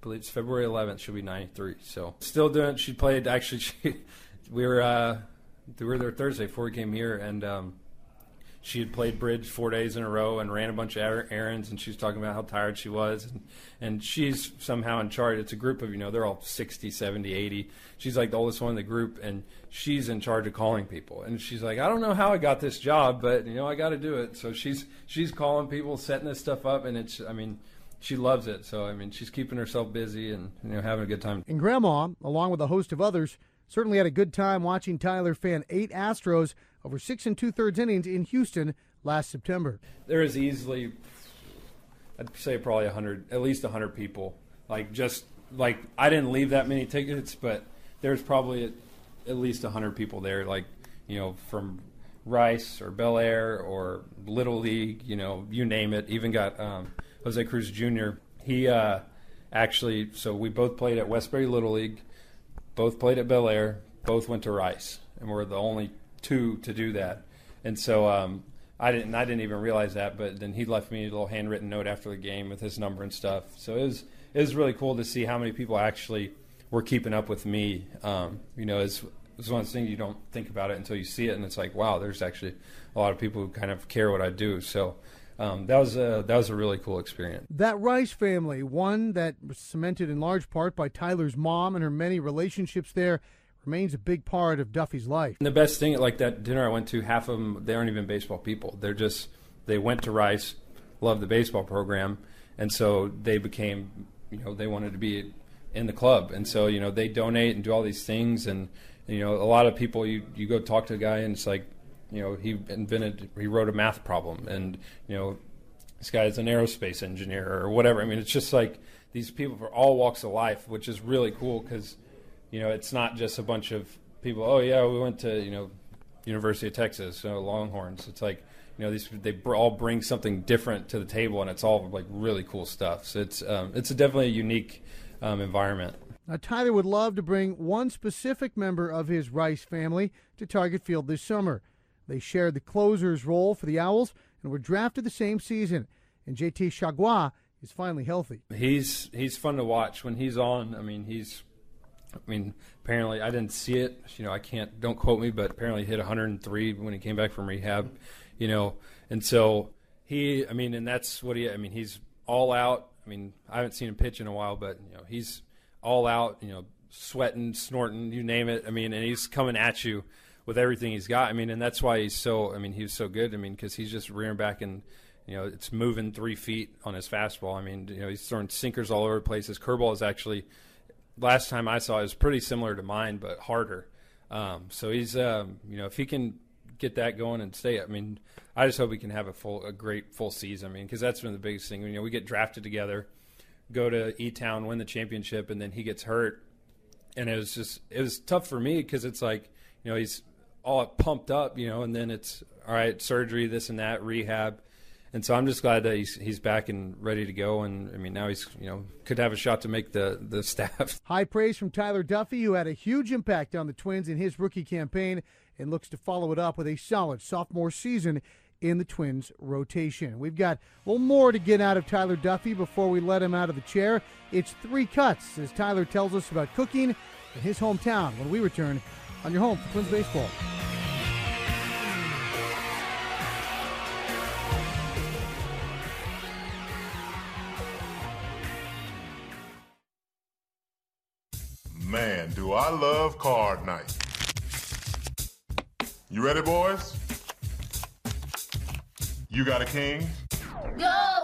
Believe it's February 11th. She'll be 93. So still doing. She played. Actually, she, we were uh, we were there Thursday before we came here, and um, she had played bridge four days in a row and ran a bunch of er- errands. And she was talking about how tired she was, and and she's somehow in charge. It's a group of you know they're all 60, 70, 80. She's like the oldest one in the group, and she's in charge of calling people. And she's like, I don't know how I got this job, but you know I got to do it. So she's she's calling people, setting this stuff up, and it's I mean she loves it. So I mean, she's keeping herself busy and you know having a good time. And Grandma, along with a host of others, certainly had a good time watching Tyler fan eight Astros over six and two thirds innings in Houston last September. There is easily, I'd say probably a hundred, at least a hundred people. Like just like I didn't leave that many tickets, but there's probably at, at least a hundred people there. Like you know from Rice or Bellaire or Little League, you know, you name it. Even got um, Jose Cruz Jr. He uh, actually, so we both played at Westbury Little League, both played at Bellaire, both went to Rice, and we're the only two to do that. And so um, I didn't, I didn't even realize that. But then he left me a little handwritten note after the game with his number and stuff. So it was, it was really cool to see how many people actually were keeping up with me. Um, you know, it's, it's one things you don't think about it until you see it, and it's like, wow, there's actually a lot of people who kind of care what I do. So um, that was a that was a really cool experience. That Rice family, one that was cemented in large part by Tyler's mom and her many relationships there, remains a big part of Duffey's life. And the best thing, like that dinner I went to, half of them they aren't even baseball people. They're just they went to Rice, loved the baseball program, and so they became you know they wanted to be in the club, and so you know they donate and do all these things, and you know a lot of people you you go talk to a guy and it's like you know, he invented, he wrote a math problem, and you know, this guy is an aerospace engineer or whatever. I mean, it's just like these people for all walks of life, which is really cool because, you know, it's not just a bunch of people. Oh yeah, we went to you know, University of Texas, you know, Longhorns. It's like you know these they all bring something different to the table, and it's all like really cool stuff. So it's um, it's a definitely a unique um, environment. Now, Tyler would love to bring one specific member of his Rice family to Target Field this summer. They shared the closer's role for the Owls and were drafted the same season. And JT Chargois is finally healthy. He's he's fun to watch when he's on. I mean, he's I mean, apparently I didn't see it. You know, I can't don't quote me, but apparently hit 103 when he came back from rehab. You know, and so he, I mean, and that's what he. I mean, he's all out. I mean, I haven't seen him pitch in a while, but you know, he's all out. You know, sweating, snorting, you name it. I mean, and he's coming at you with everything he's got. I mean, and that's why he's so. I mean, he was so good. I mean, because he's just rearing back and you know it's moving three feet on his fastball. I mean, you know, he's throwing sinkers all over the place. His curveball is actually last time I saw it was pretty similar to mine, but harder. Um, so he's um, you know if he can get that going and stay. I mean, I just hope we can have a full, a great full season. I mean, because that's been the biggest thing. You know, we get drafted together, go to E Town, win the championship, and then he gets hurt, and it was just it was tough for me because it's like you know he's all pumped up, you know, and then it's all right, surgery, this and that, rehab. And so I'm just glad that he's he's back and ready to go. And I mean, now he's you know could have a shot to make the the staff. High praise from Tyler Duffey, who had a huge impact on the Twins in his rookie campaign and looks to follow it up with a solid sophomore season in the Twins rotation. We've got a little more to get out of Tyler Duffey before we let him out of the chair. It's three cuts as Tyler tells us about cooking in his hometown when we return on your home for Twins baseball. Man, do I love card night. You ready, boys? You got a king? Go, fish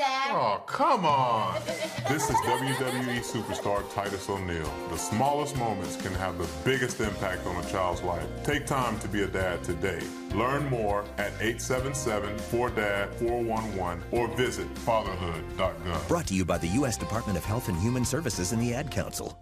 dad. Oh, come on. this is WWE superstar Titus O'Neil. The smallest moments can have the biggest impact on a child's life. Take time to be a dad today. Learn more at 877-4DAD-411 or visit fatherhood.gov. Brought to you by the U.S. Department of Health and Human Services and the Ad Council.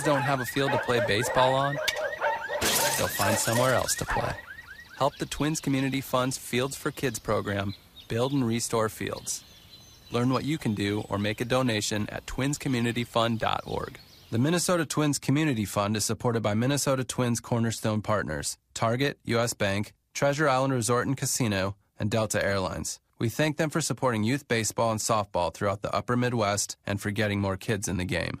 Kids don't have a field to play baseball on, they'll find somewhere else to play. Help the Twins Community Fund's Fields for Kids program build and restore fields. Learn what you can do or make a donation at twinscommunityfund.org. The Minnesota Twins Community Fund is supported by Minnesota Twins Cornerstone Partners, Target, U.S. Bank, Treasure Island Resort and Casino, and Delta Airlines. We thank them for supporting youth baseball and softball throughout the upper Midwest and for getting more kids in the game.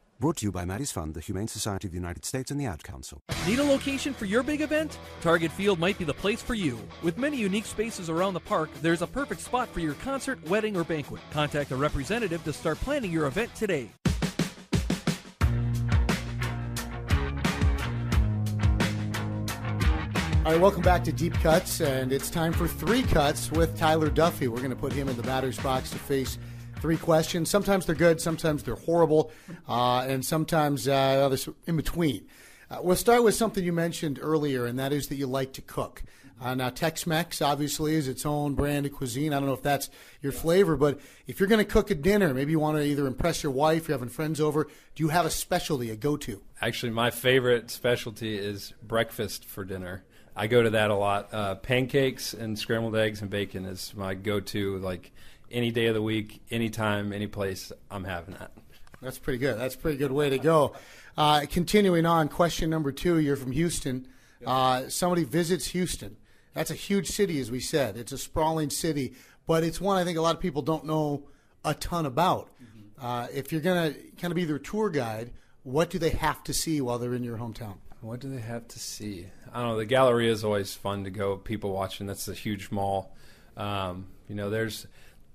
Brought to you by Maddie's Fund, the Humane Society of the United States, and the Ad Council. Need a location for your big event? Target Field might be the place for you. With many unique spaces around the park, there's a perfect spot for your concert, wedding, or banquet. Contact a representative to start planning your event today. All right, welcome back to Deep Cuts, and it's time for three cuts with Tyler Duffey. We're going to put him in the batter's box to face three questions. Sometimes they're good, sometimes they're horrible, uh, and sometimes uh, there's in between. Uh, we'll start with something you mentioned earlier, and that is that you like to cook. Uh, now, Tex-Mex obviously is its own brand of cuisine. I don't know if that's your flavor, but if you're going to cook a dinner, maybe you want to either impress your wife, you're having friends over. Do you have a specialty, a go-to? Actually, my favorite specialty is breakfast for dinner. I go to that a lot. Uh, pancakes and scrambled eggs and bacon is my go-to. Like any day of the week, anytime, any place, I'm having that. That's pretty good. That's a pretty good way to go. Uh, continuing on, question number two. You're from Houston. Uh, somebody visits Houston. That's a huge city, as we said. It's a sprawling city, but it's one I think a lot of people don't know a ton about. Uh, if you're going to kind of be their tour guide, what do they have to see while they're in your hometown? What do they have to see? I don't know. The Galleria is always fun to go. People watching. That's a huge mall. Um, you know, there's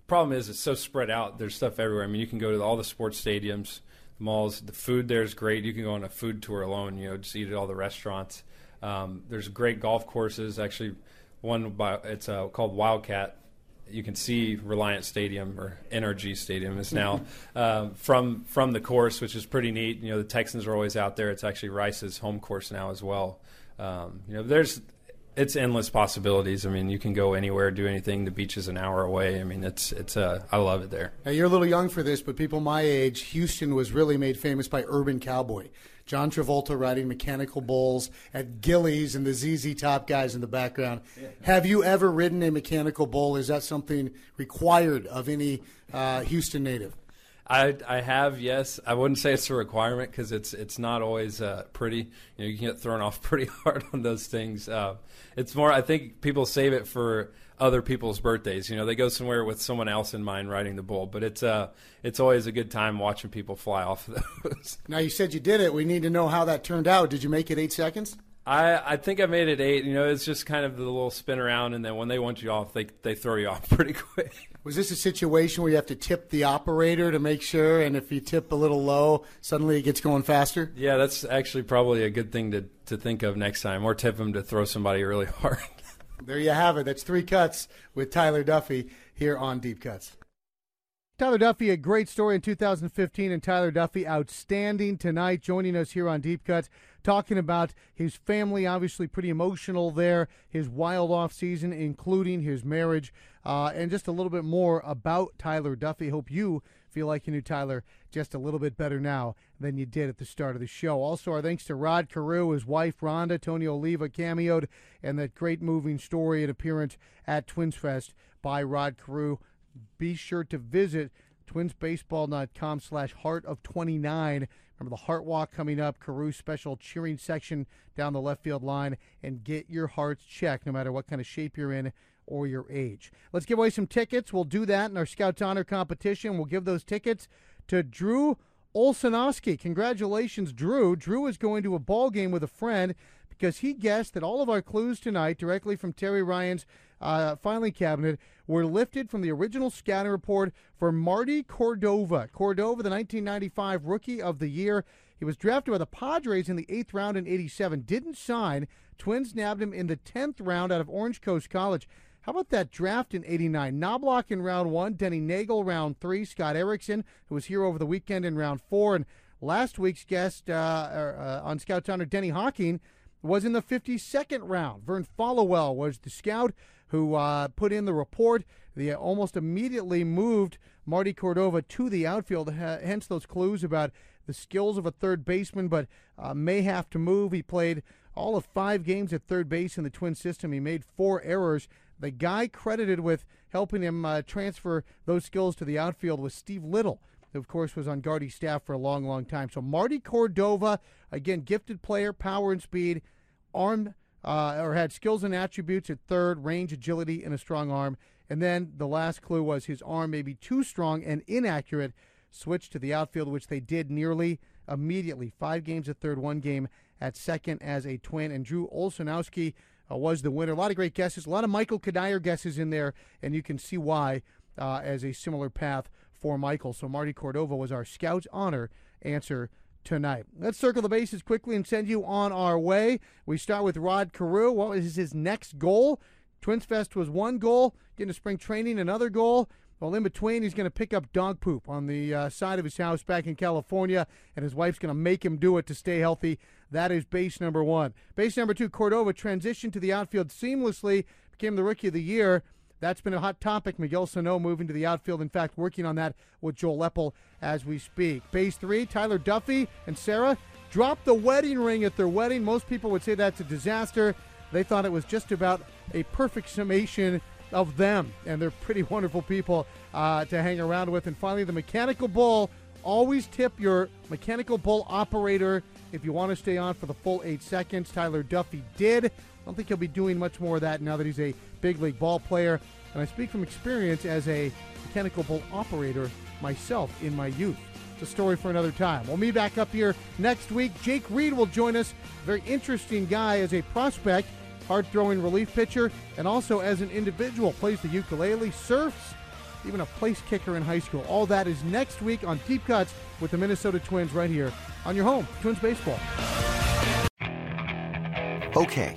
problem is it's so spread out. There's stuff everywhere. I mean, you can go to all the sports stadiums, the malls. The food there is great. You can go on a food tour alone. You know, just eat at all the restaurants. Um, there's great golf courses. Actually, one by it's uh, called Wildcat you can see Reliant Stadium or NRG Stadium is now um, from from the course, which is pretty neat. You know, the Texans are always out there. It's actually Rice's home course now as well. Um, you know, there's it's endless possibilities. I mean, you can go anywhere, do anything. The beach is an hour away. I mean, it's it's uh, I love it there. Now, you're a little young for this, but people my age, Houston was really made famous by Urban Cowboy. John Travolta riding mechanical bulls at Gilley's and the ZZ Top guys in the background. Yeah. Have you ever ridden a mechanical bull? Is that something required of any uh, Houston native? I, I have yes. I wouldn't say it's a requirement because it's it's not always uh, pretty. You know, you can get thrown off pretty hard on those things. Uh, it's more. I think people save it for other people's birthdays. You know, they go somewhere with someone else in mind riding the bull. But it's uh it's always a good time watching people fly off of those. Now you said you did it. We need to know how that turned out. Did you make it eight seconds? I, I think I made it eight. You know, it's just kind of the little spin around, and then when they want you off, they they throw you off pretty quick. Was this a situation where you have to tip the operator to make sure, and if you tip a little low, suddenly it gets going faster? Yeah, that's actually probably a good thing to, to think of next time, or tip them to throw somebody really hard. there you have it. That's three cuts with Tyler Duffey here on Deep Cuts. Tyler Duffey, a great story in 2015, and Tyler Duffey, outstanding tonight, joining us here on Deep Cuts, talking about his family, obviously pretty emotional there, his wild off season, including his marriage, uh, and just a little bit more about Tyler Duffey. Hope you feel like you knew Tyler just a little bit better now than you did at the start of the show. Also, our thanks to Rod Carew, his wife Rhonda, Tony Oliva cameoed, and that great moving story and appearance at Twins Fest by Rod Carew be sure to visit twinsbaseball.com slash heart of 29 remember the heart walk coming up carew special cheering section down the left field line and get your hearts checked no matter what kind of shape you're in or your age. Let's give away some tickets. We'll do that in our scouts honor competition. We'll give those tickets to drew olsonowski. Congratulations drew. Drew is going to a ball game with a friend because he guessed that all of our clues tonight directly from terry ryan's uh, filing cabinet were lifted from the original scouting report for Marty Cordova. Cordova, the 1995 Rookie of the Year. He was drafted by the Padres in the eighth round in 87, didn't sign. Twins nabbed him in the 10th round out of Orange Coast College. How about that draft in 89? Knoblauch in round one, Denny Neagle round three, Scott Erickson, who was here over the weekend in round four, and last week's guest uh, er, uh, on Scout Honor, Denny Hocking, was in the 52nd round. Vern Followell was the scout who uh, put in the report. They almost immediately moved Marty Cordova to the outfield, hence those clues about the skills of a third baseman, but uh, may have to move. He played all of five games at third base in the Twin system. He made four errors. The guy credited with helping him uh, transfer those skills to the outfield was Steve Liddle, of course, was on Gardy's staff for a long, long time. So Marty Cordova, again, gifted player, power and speed, armed uh, or had skills and attributes at third, range, agility, and a strong arm. And then the last clue was his arm may be too strong and inaccurate. Switched to the outfield, which they did nearly immediately. Five games at third, one game at second as a twin. And Drew Olsonowski uh, was the winner. A lot of great guesses, a lot of Michael Cuddyer guesses in there, and you can see why uh, as a similar path for Michael. So Marty Cordova was our Scouts honor answer tonight. Let's circle the bases quickly and send you on our way. We start with Rod Carew. What is his next goal? Twins Fest was one goal, getting to spring training, another goal. Well, in between, he's going to pick up dog poop on the uh, side of his house back in California, and his wife's going to make him do it to stay healthy. That is base number one. Base number two, Cordova transitioned to the outfield seamlessly, became the rookie of the year. That's been a hot topic. Miguel Sano moving to the outfield. In fact, working on that with Joel Lepel as we speak. Base three, Tyler Duffey and Sarah dropped the wedding ring at their wedding. Most people would say that's a disaster. They thought it was just about a perfect summation of them, and they're pretty wonderful people uh, to hang around with. And finally, the mechanical bull. Always tip your mechanical bull operator if you want to stay on for the full eight seconds. Tyler Duffey did. I don't think he'll be doing much more of that now that he's a big league ball player. And I speak from experience as a mechanical bull operator myself in my youth. It's a story for another time. We'll meet back up here next week. Jake Reed will join us. Very interesting guy as a prospect, hard throwing relief pitcher, and also as an individual. Plays the ukulele, surfs, even a place kicker in high school. All that is next week on Deep Cuts with the Minnesota Twins right here on your home, Twins Baseball. Okay,